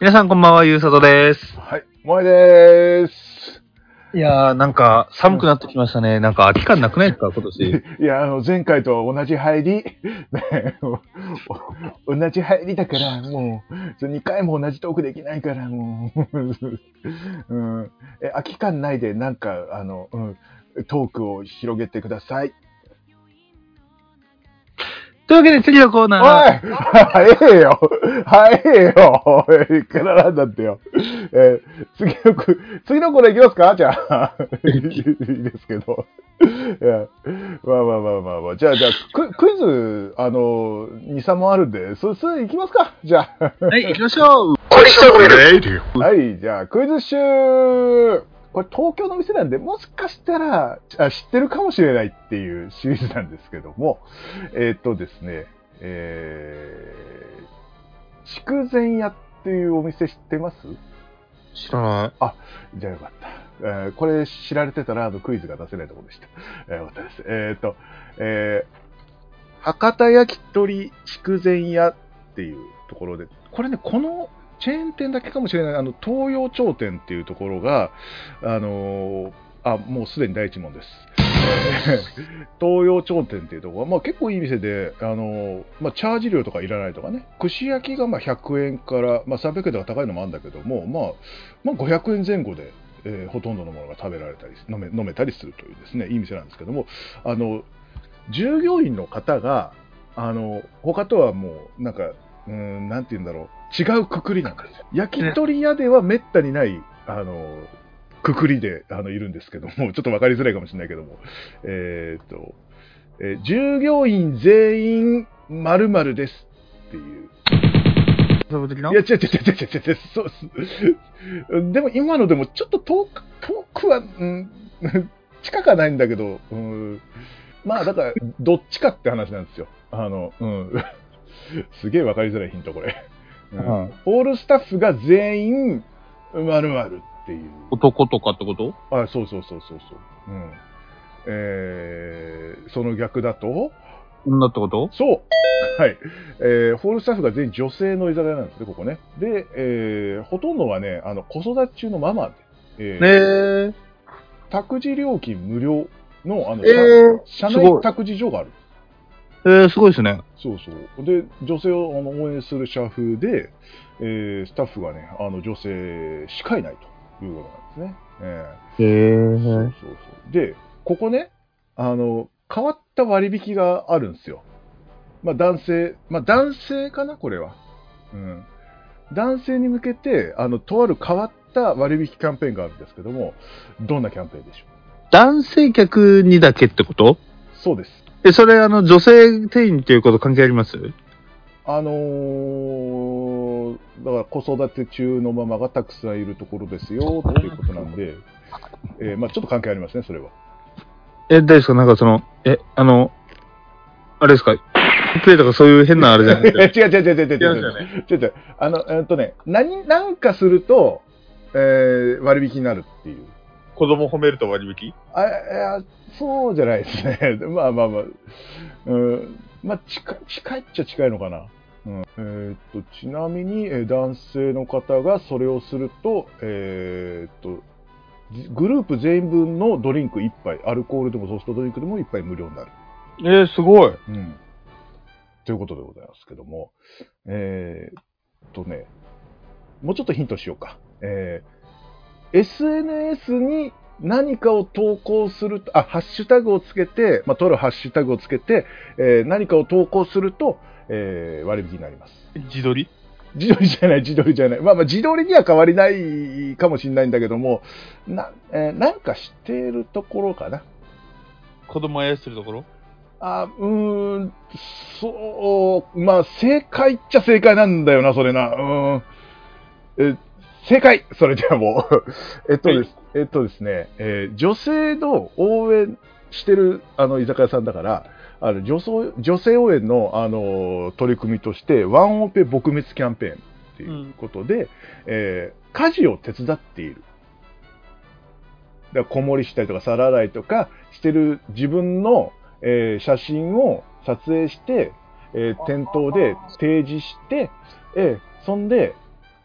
皆さんこんばんは、ゆうさとです。はい、萌えでーす。いやー、なんか、寒くなってきましたね。なんか、期間なくないですか、今年。いや、あの、前回と同じ入り、ね、お同じ入りだから、もう、2回も同じトークできないから、もう、うん、え、空き感ないで、なんか、あの、うん、トークを広げてください。というわけで、次のコーおいナー。早えよ早えよいくらなんだってよ。えー次のコ、次のコーナーいきますか？じゃあ。いいですけど。いや、まあまあまあまあまあ。じゃあ、じゃあ、ククイズ、あの、2、3問あるんで、そ、それいきますか？じゃあ。はい、行きましょう。はい、じゃあ、クイズ集これ東京の店なんで、もしかしたらあ知ってるかもしれないっていうシリーズなんですけども、えーっとですね、えー、筑前屋っていうお店知ってます？知らない。じゃあよかった。えーこれ知られてたらあのクイズが出せないところでした。えーよかったです。えーっと、えー、博多焼き鳥筑前屋っていうところで、これね、このチェーン店だけかもしれない、あの、東洋町店っていうところが、あのーあ、もうすでに第一問です。東洋町店っていうところは、まあ結構いい店で、あのまあチャージ料とかいらないとかね、串焼きがまあ100円から、まあ300円とか高いのもあるんだけども、まあ、まあ500円前後で、えーほとんどのものが食べられたり飲め飲めたりするというですねいい店なんですけどもあの従業員の方があの他とはもうなんかうーんなんて言うんだろう違うくくりなんですよ焼き鳥屋ではめったにないあのくくりであのいるんですけども ちょっと分かりづらいかもしれないけどもえーっと、えー従業員全員〇〇ですっていういや、違う違う違う違う違う、そうっす。でも今のでもちょっと遠く、遠くは、うん、近くはないんだけど、うん、まあだから、どっちかって話なんですよ。あの、うん。すげえわかりづらいヒント、これ。うんうんオールスタッフが全員、まるまるっていう。男とかってこと？あ、そうそうそうそうそう。うん。えー、その逆だと、女ってこと？そう。はい。えーホールスタッフが全員女性の居酒屋なんですね、ここね。で、えーほとんどはね、あの、子育て中のママで、えーねえ。託児料金無料の、あの、えー社内託児所がある。えー、すごいですね。そうそう。で、女性をあの応援する社風で、えースタッフがね、あの、女性しかいないということなんですね。えーへそうそうそう。で、ここね、あの、変わった割引があるんですよ。まあ男性、まあ男性かな、これは。うん。男性に向けて、あの、とある変わった割引キャンペーンがあるんですけども、どんなキャンペーンでしょ男性客にだけってこと？うそうです。え、それ、あの、女性店員っていうこと関係あります？あのーだから子育て中のママがたくさんいるところですよ、っていうことなんで、えーまあちょっと関係ありますね、それは。え、大丈夫ですかなんかその、え、あの、あれですか？プレイとかそういう変なあれじゃなくて。違う違う違う違う違う違う違いますよね。違う違う。あの、えっとね、何、なんかすると、えー割引になるっていう。子供褒めると割引？あ、いや、そうじゃないですね。まあまあまあ。うん、まあ、近い、近いっちゃ近いのかな。うん、えーっと、ちなみに、えー男性の方がそれをすると、えーっと、じグループ全員分のドリンク1杯、アルコールでもソフトドリンクでも1杯無料になる。えー、すごい。うん。ということでございますけども、えーっとね、もうちょっとヒントしようか。えー SNS に何かを投稿すると、あ、ハッシュタグをつけて、まあ、取るハッシュタグをつけて、えー何かを投稿すると、えー割引になります。自撮り？自撮りじゃない、自撮りじゃない。まあまあ、自撮りには変わりないかもしれないんだけども、な、えーなんかしているところかな。子供あやしてるところ？あ、うーん、そう、まあ、正解っちゃ正解なんだよな、それな。うーん。え、正解。それではもう。えっとです、えっとですね、えー女性の応援してる、あの、居酒屋さんだから、あの女性女性応援の、あの取り組みとして、ワンオペ撲滅キャンペーンっていうことで、えー家事を手伝っている。だから子守りしたりとか皿洗いとかしてる自分の、えー写真を撮影して、えー店頭で提示して、えーそんで、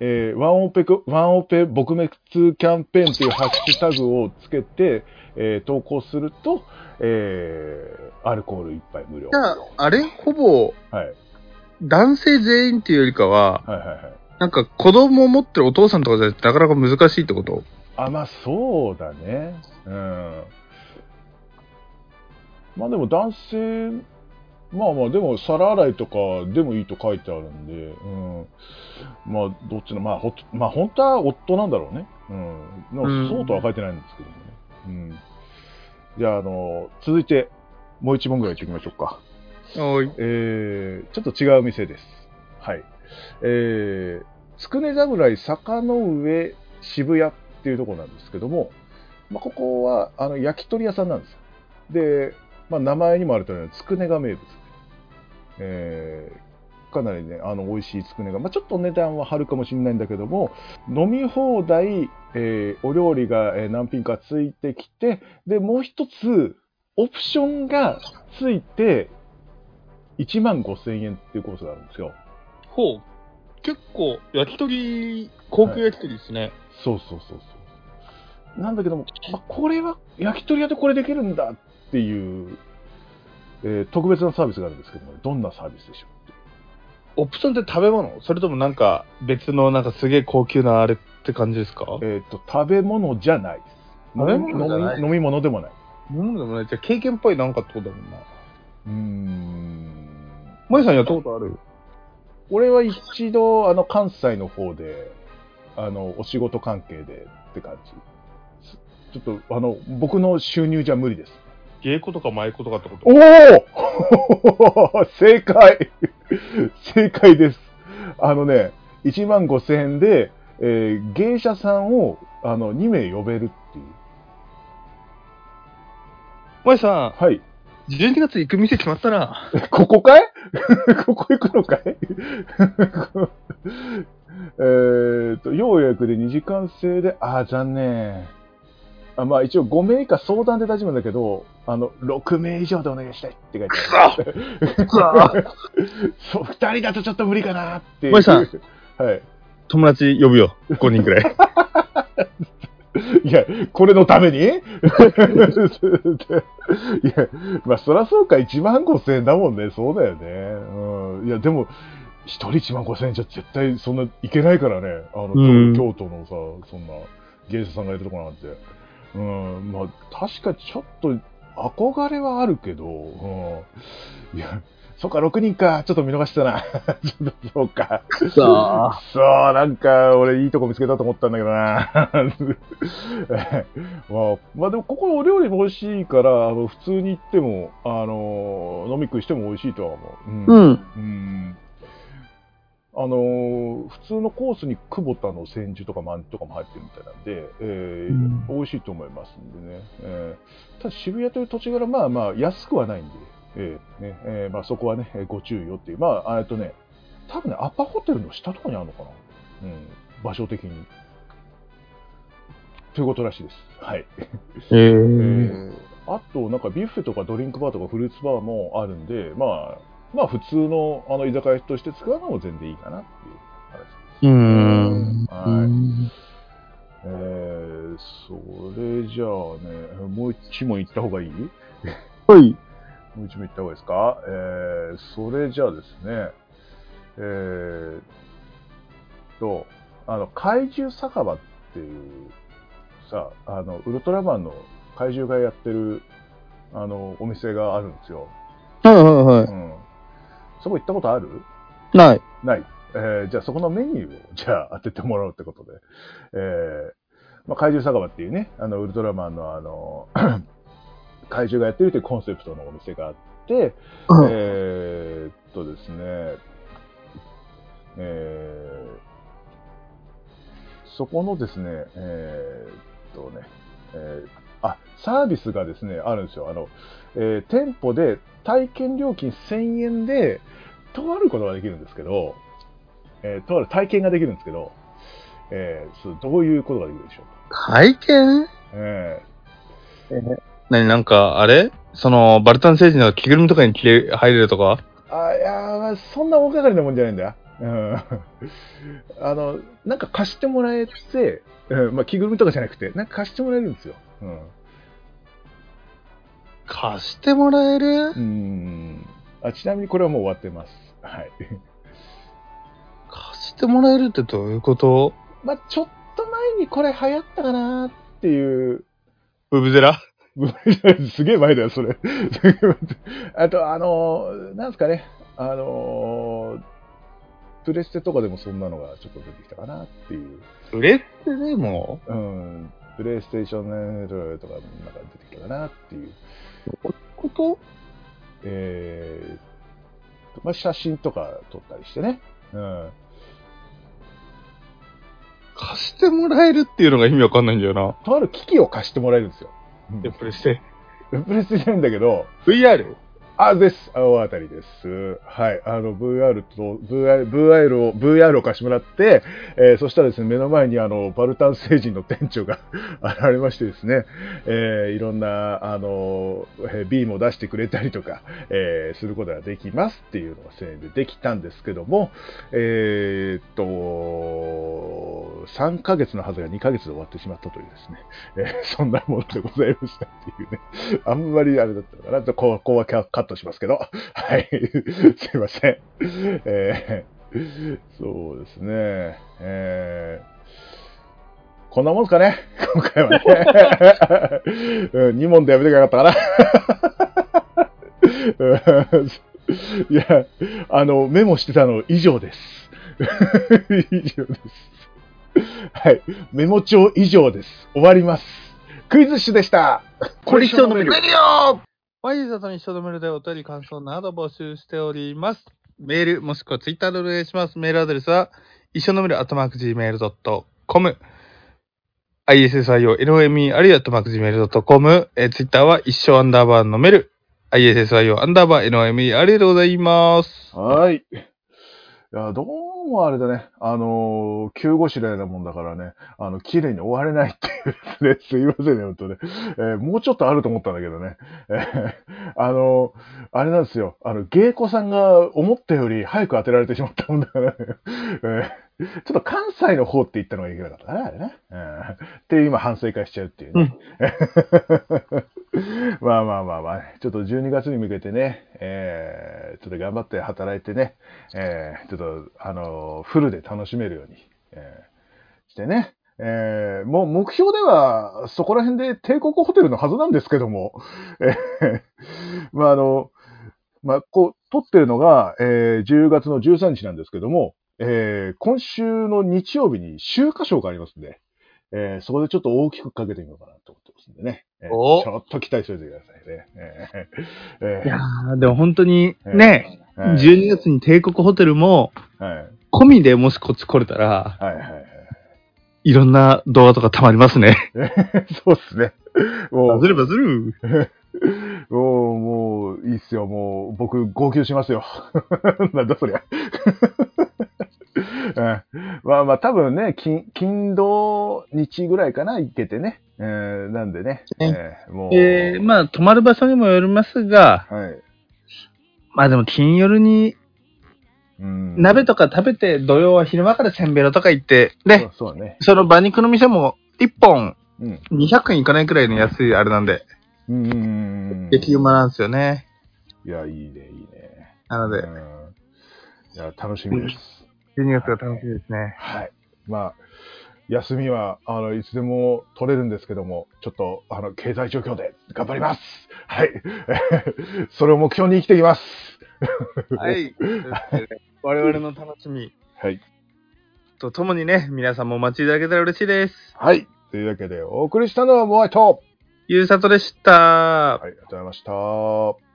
えーワンオペコ、ワンオペ撲滅キャンペーンというハッシュタグをつけて、えー投稿すると、えーアルコール一杯無料。じゃあ、あれ？ほぼ、はい。男性全員っていうよりかは、はいはいはい。なんか子供を持ってるお父さんとかじゃなくてなかなか難しいってこと？あ、まあそうだね。うん。まあでも男性、まあまあでも皿洗いとかでもいいと書いてあるんで、うん。まあどっちの、まあほ、まあ本当は夫なんだろうね。うん。そうとは書いてないんですけどね。うん。じゃあ、あの、続いて、もう一問ぐらい行ってましょうか。おい。えー、ちょっと違う店です。はい。えー、つくね侍坂の上渋谷っていうところなんですけども、まあ、ここはあの焼き鳥屋さんなんですよ。で、まあ、名前にもある通り、つくねが名物で、えーかなりね、あの美味しいつくねが、まあ、ちょっと値段は張るかもしれないんだけども、飲み放題、えーお料理がえー何品かついてきて、で、もう一つ、オプションがついて、1万5千円っていうコースがあるんですよ。ほう。結構、焼き鳥、高級焼き鳥ですね。そうそうそうそう。なんだけども、まあ、これは焼き鳥屋でこれできるんだっていう、えー特別なサービスがあるんですけども、どんなサービスでしょオプションって食べ物？それともなんか別のなんかすげえ高級なあれって感じですか？う。えっ、と、食べ物じゃないです。食べ物じゃない飲み飲み物でもない。なんでもない。じゃあ経験っぽいなんかってことだもんな。うーん。マリさんやったことある俺は一度、あの、関西の方で、あの、お仕事関係でって感じ。すちょっと、あの、僕の収入じゃ無理です。芸妓とか舞妓とかってこと？おお 正解 正解です。あのね、1万5千円で、えー芸者さんをあの2名呼べるっていう。マリさはい。ん、12月行く店決まったな。ここかい？ここ行くのかい？えーっと、要予約で2時間制で、あー、残念。あまあ一応5名以下相談で大丈夫だけど、あの、6名以上でお願いしたいって書いてある。そう、2人だとちょっと無理かなっていう。森さんはい。友達呼ぶよ。5人くらい。いや、これのために？いや、まあ、そらそうか、1万5千円だもんね。そうだよね。うん。いや、でも、一人1万5千円じゃ絶対そんないけないからね。あの、うん京京都のさ、そんな芸者さんがいるとこなんて。うん。まあ、確かにちょっと憧れはあるけど、うん。いや、そっか、6人か。ちょっと見逃したな。ちょっとそうか。さあ。そう、なんか、俺いいとこ見つけたと思ったんだけどな。まあ、まあでも、ここお料理も美味しいから、あの、普通に行っても、あの、飲み食いしても美味しいとは思う。うん。うん。うんあの普通のコースに久保田の千住とか万とかも入ってるみたいなんで、えーうん美味しいと思いますんでね。えーただ渋谷という土地柄、まあまあ安くはないんで、えーねえーまあ、そこはね、えーご注意をっていう。まあ、えっとね、多分ね、アパホテルの下とかにあるのかな。うん、場所的に。ということらしいです。はい。えー。えーあと、なんかビュッフェとかドリンクバーとかフルーツバーもあるんで、まあ、まあ普通のあの居酒屋として使うのも全然いいかなっていう話です。うーん。はいえー、それじゃあね、もう一問行った方がいい？はい。もう一問行った方がいいですか？えー、それじゃあですね、えー、と、あの、怪獣酒場っていう、さ、あの、ウルトラマンの怪獣がやってる、あの、お店があるんですよ。はいはいはうん。そこ行ったことある？い。ない。ない。えーじゃあそこのメニューを、じゃあ当ててもらおうってことで。えーまあ、怪獣酒場っていうね、あの、ウルトラマンのあの、怪獣がやってるというコンセプトのお店があって、えーっとですね、えーそこのですね、えーっとね、えーあ、サービスがですね、あるんですよ。あの、えー店舗で体験料金1000円で、とあることができるんですけど、えーとある体験ができるんですけど、えーどういうことができるでしょうか？体験？え何？なんか、あれ？その、バルタン星人の着ぐるみとかに着れ入れるとか？ーあいやそんな大掛かりなもんじゃないんだよ。うん。あの、なんか貸してもらえて、うんまあ、着ぐるみとかじゃなくて、なんか貸してもらえるんですよ。うん。貸してもらえる？うんあちなみにこれはもう終わってます。はい。貸してもらえるってどういうこと？まあ、ちょっと前にこれ流行ったかなっていう、ブブゼラ？すげえ前だよ、それ。あと、あの、なんですかね、あの、プレステとかでもそんなのがちょっと出てきたかなっていう。売れってでも？うん、プレイステーションとかなんか出てきたかなっていう。ことえーまあ、写真とか撮ったりしてね。うん。貸してもらえるっていうのが意味わかんないんだよな。とある機器を貸してもらえるんですよ。うんで、プレステ。プレステじゃないんだけど、VR? あ、です。青あたりです。はい。あの、VR と、VR, VR を、VR を貸してもらって、えーそしたらですね、目の前にあの、バルタン星人の店長が 現れましてですね、えーいろんな、あの、ビームを出してくれたりとか、えーすることができますっていうのが1000円でできたんですけども、えーっと、3ヶ月のはずが2ヶ月で終わってしまったというですね、えーそんなものでございましたっていうね、あんまりあれだったのかな、ここはカカットしますけど、はい、すいません。えーそうですね、えーこんなもんですかね、今回はね。うん、2問でやめてかなかったかな？うんいや、あの、メモしてたの以上です。以上です。はい。メモ帳以上です。終わります。クイズッシュでした。これ一生のメールレディオワイズさんに一度メールでお便り感想など募集しております。メール、もしくはツイッターでお願いします。メールアドレスは、一緒のメール、アットマーク Gmail.com。ISSIO、LOME、あるいはアットマーク Gmail.com。え、ツイッターは一生アンダーバーのメール、ISSIO、アンダーバー、LOME、ありがとうございます。はい。いや、どうもあれだね。あのー、急ごしらえなもんだからね、あの、綺麗に終われないっていうですね。すいませんね、本当ね。えーもうちょっとあると思ったんだけどね。えーあのーあれなんですよ。あの、芸妓さんが思ったより早く当てられてしまったもんだからね。えー ちょっと関西の方って言ったのがいけなかったね、あれね。うんっていう今反省会しちゃうっていうね。まあまあまあまあ、ちょっと12月に向けてね、えーちょっと頑張って働いてね、えーちょっと、あのフルで楽しめるように、えーしてね、えーもう目標ではそこら辺で帝国ホテルのはずなんですけども、えーまああの、まあ、こう、撮ってるのが、えー10月の13日なんですけども、えー今週の日曜日に秋華賞がありますんで、えーそこでちょっと大きくかけてみようかなと思ってますんでね。えーおちょっと期待しておいてくださいね。えーえーいやー、でも本当に、ね、はい12月に帝国ホテルも、はい。込みでもしこっち来れたら、はいはいはい。いろんな動画とか溜まりますね。そうっすね。もう、バズるバズる。もう、もう、いいっすよ。もう、僕、号泣しますよ。なんだそりゃ。うんまあまあ、多分ね、金、金土日ぐらいかな、行けてね。えーなんでね。えーもう、えー、まあ、泊まる場所にもよりますが、はい。まあでも金夜にうん鍋とか食べて、土曜は昼間からせんべろとか行って、で、そうね。その馬肉の店も1本うん。200円いかないくらいの安いあれなんで、うん。激うまなんですよね。いや、いいね、いいね。なのでう、ん。いや、楽しみです。12月が楽しみですね。はい。まあ、休みは、あの、いつでも取れるんですけども、ちょっと、あの、経済状況で頑張ります。はい。それを目標に生きていきます。はい。我々の楽しみはい。とともにね、皆さんもお待ちいただけたら嬉しいです。はい。というわけで、お送りしたのはモアイと、ゆうさとでした。はい、ありがとうございました。